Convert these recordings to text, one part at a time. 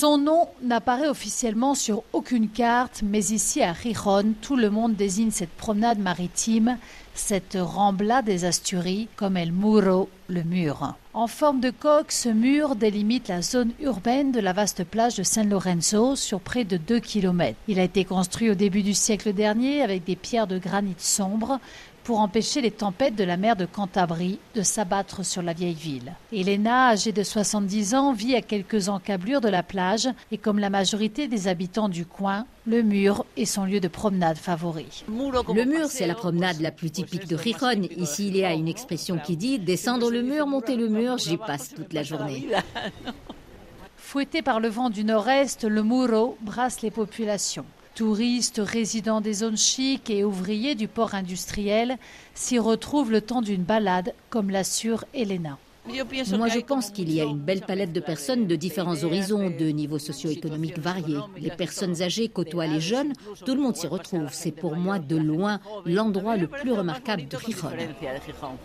Son nom n'apparaît officiellement sur aucune carte, mais ici à Rijon, tout le monde désigne cette promenade maritime, cette rambla des Asturies, comme El Muro, le mur. En forme de coque, ce mur délimite la zone urbaine de la vaste plage de San Lorenzo sur près de 2 km. Il a été construit au début du siècle dernier avec des pierres de granit sombre pour empêcher les tempêtes de la mer de Cantabrie de s'abattre sur la vieille ville. Elena, âgée de 70 ans, vit à quelques encablures de la plage et comme la majorité des habitants du coin, le mur est son lieu de promenade favori. Le mur, c'est la promenade la plus typique de Rijon. Ici, il y a une expression qui dit descendre le mur, monter le mur, j'y passe toute la journée. Fouetté par le vent du nord-est, le Muro brasse les populations. Touristes, résidents des zones chics et ouvriers du port industriel s'y retrouvent le temps d'une balade, comme l'assure Elena. Moi, je pense qu'il y a une belle palette de personnes de différents horizons, de niveaux socio-économiques variés. Les personnes âgées côtoient les jeunes, tout le monde s'y retrouve. C'est pour moi de loin l'endroit le plus remarquable de Rijon.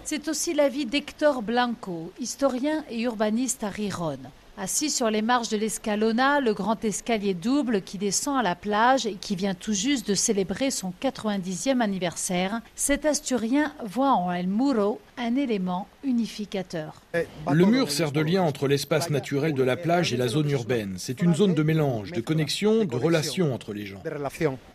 C'est aussi l'avis d'Hector Blanco, historien et urbaniste à Rijon. Assis sur les marches de l'Escalona, le grand escalier double qui descend à la plage et qui vient tout juste de célébrer son 90e anniversaire, cet Asturien voit en El Muro un élément unificateur. Le mur sert de lien entre l'espace naturel de la plage et la zone urbaine. C'est une zone de mélange, de connexion, de relation entre les gens.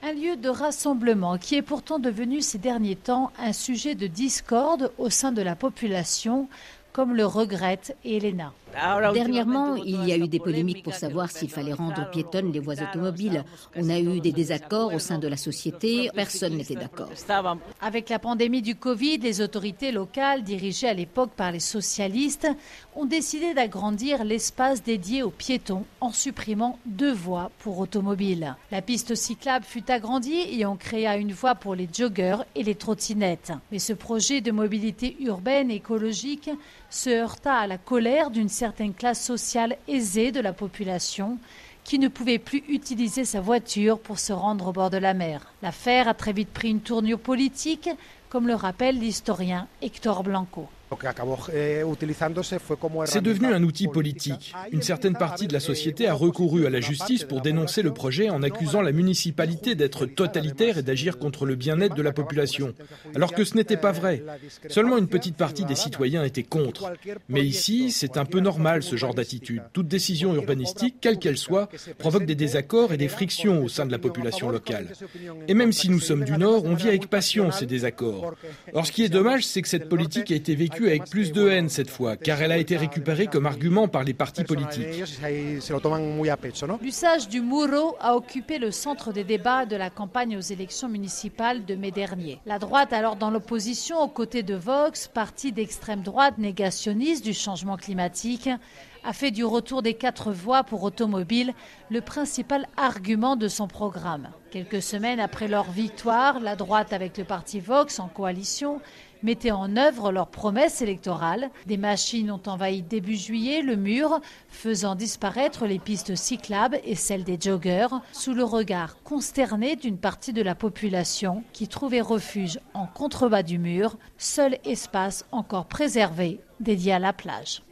Un lieu de rassemblement qui est pourtant devenu ces derniers temps un sujet de discorde au sein de la population comme le regrette Elena. Dernièrement, il y a eu des polémiques pour savoir s'il fallait rendre piétonnes les voies automobiles. On a eu des désaccords au sein de la société, personne n'était d'accord. Avec la pandémie du Covid, les autorités locales, dirigées à l'époque par les socialistes, ont décidé d'agrandir l'espace dédié aux piétons en supprimant deux voies pour automobiles. La piste cyclable fut agrandie et on créa une voie pour les joggeurs et les trottinettes. Mais ce projet de mobilité urbaine écologique se heurta à la colère d'une certaine classe sociale aisée de la population qui ne pouvait plus utiliser sa voiture pour se rendre au bord de la mer. L'affaire a très vite pris une tournure politique, comme le rappelle l'historien Hector Blanco. Eh, C'est devenu un outil politique. Une certaine partie de la société a recouru à la justice pour dénoncer le projet en accusant la municipalité d'être totalitaire et d'agir contre le bien-être de la population, alors que ce n'était pas vrai. Seulement une petite partie des citoyens était contre. Mais ici, c'est un peu normal ce genre d'attitude. Toute décision urbanistique, quelle qu'elle soit, provoque des désaccords et des frictions au sein de la population locale. Et même si nous sommes du Nord, on vit avec passion ces désaccords. Or, ce qui est dommage, c'est que cette politique a été avec plus de haine cette fois, car elle a été récupérée comme argument par les partis politiques. L'usage du muro a occupé le centre des débats de la campagne aux élections municipales de mai dernier. La droite, alors dans l'opposition, aux côtés de Vox, parti d'extrême droite négationniste du changement climatique, a fait du retour des quatre voies pour automobiles le principal argument de son programme. Quelques semaines après leur victoire, la droite avec le parti Vox en coalition mettaient en œuvre leurs promesses électorales. Des machines ont envahi début juillet le mur, faisant disparaître les pistes cyclables et celles des joggeurs, sous le regard consterné d'une partie de la population qui trouvait refuge en contrebas du mur, seul espace encore préservé dédié à la plage.